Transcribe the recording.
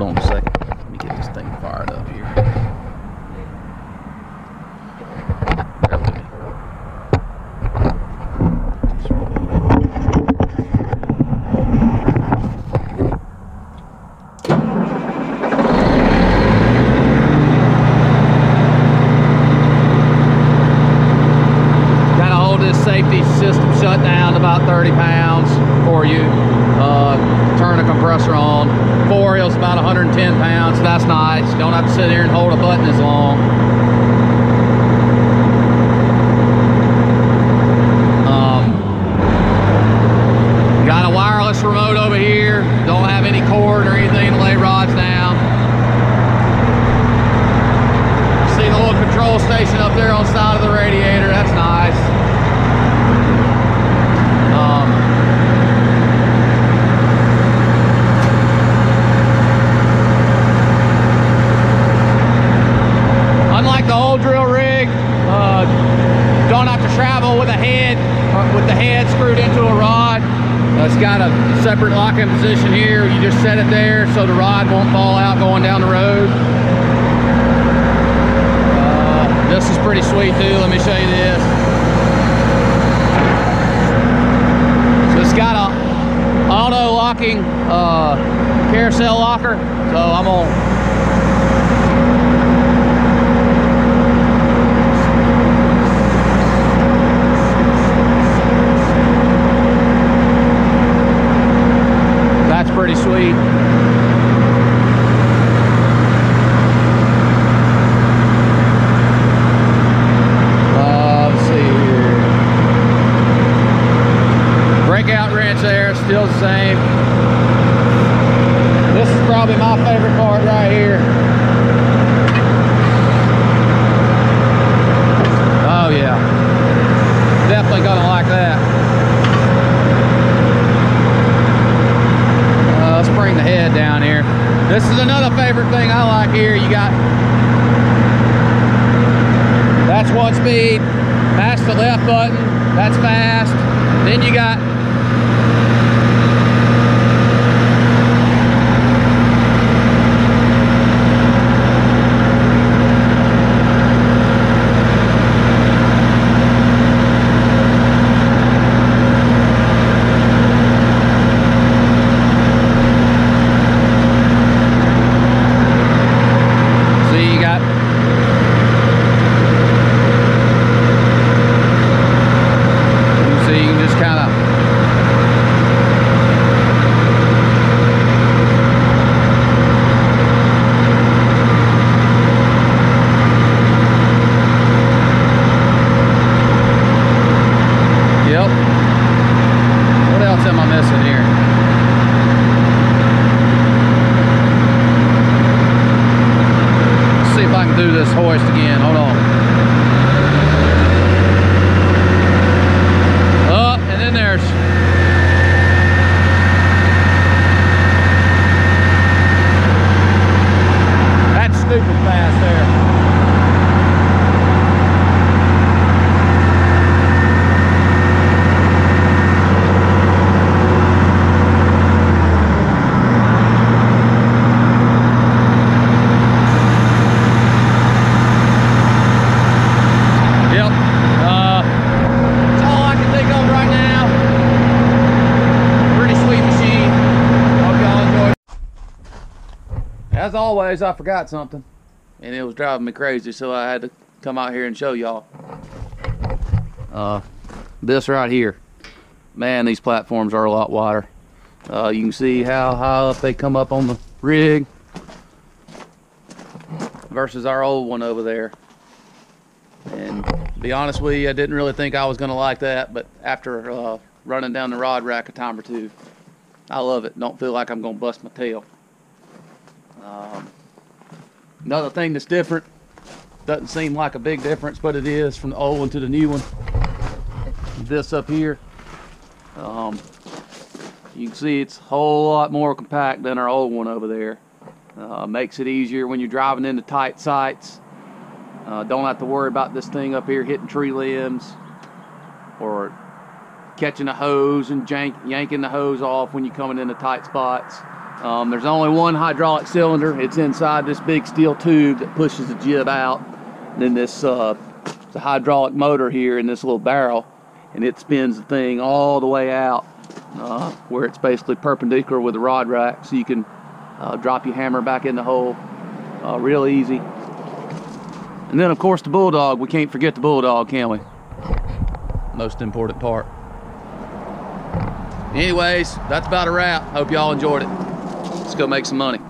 hold on a second. Let me get this thing fired up here. Bear with me. Gotta hold this safety system shut down about 30 pounds for you. Uh, turn the compressor on. Four is about 110 pounds. That's nice. Don't have to sit here and hold a button as long. Um, got a wireless remote over here. Don't have any cord or anything to lay rods down. See the little control station up there on the side of the radiator. That's nice. Um, unlike the old drill rig, uh, don't have to travel with a head head screwed into a rod. Uh, it's got a separate locking position here. You just set it there so the rod won't fall out going down the road. Uh, this is pretty sweet too. Let me show you this. So it's got a auto locking uh, carousel locker. So I'm gonna That's pretty sweet. Uh, let's see here. Breakout there, still the same. This is probably my favorite part right here. Oh yeah. Definitely gonna like that. Uh, let's bring the head down here. This is another favorite thing I like here. You got that's one speed. That's the left button. That's fast. Then you got see you got you see you can just kind of Yep. What else am I missing here? Let's see if I can do this hoist again. Hold on. Up, and then there's that's stupid fast there. Yep. Uh, that's all I can think of right now. Pretty sweet machine. Hope y'all enjoy. As always, I forgot something, and it was driving me crazy, so I had to come out here and show y'all. Uh, this right here. Man, these platforms are a lot wider. Uh, you can see how high up they come up on the rig versus our old one over there. And to be honest with you, I didn't really think I was going to like that, but after uh, running down the rod rack a time or two, I love it. Don't feel like I'm going to bust my tail. Um, another thing that's different, doesn't seem like a big difference, but it is from the old one to the new one. This up here, um, you can see it's a whole lot more compact than our old one over there. Uh, makes it easier when you're driving into tight sites. Uh, don't have to worry about this thing up here hitting tree limbs or catching a hose and yanking the hose off when you're coming into tight spots. Um, there's only one hydraulic cylinder. It's inside this big steel tube that pushes the jib out. then this uh, the hydraulic motor here in this little barrel, and it spins the thing all the way out uh, where it's basically perpendicular with the rod rack, so you can uh, drop your hammer back in the hole uh, real easy. And then of course the bulldog. We can't forget the bulldog, can we? Most important part. Anyways, that's about a wrap. Hope y'all enjoyed it. Let's go make some money.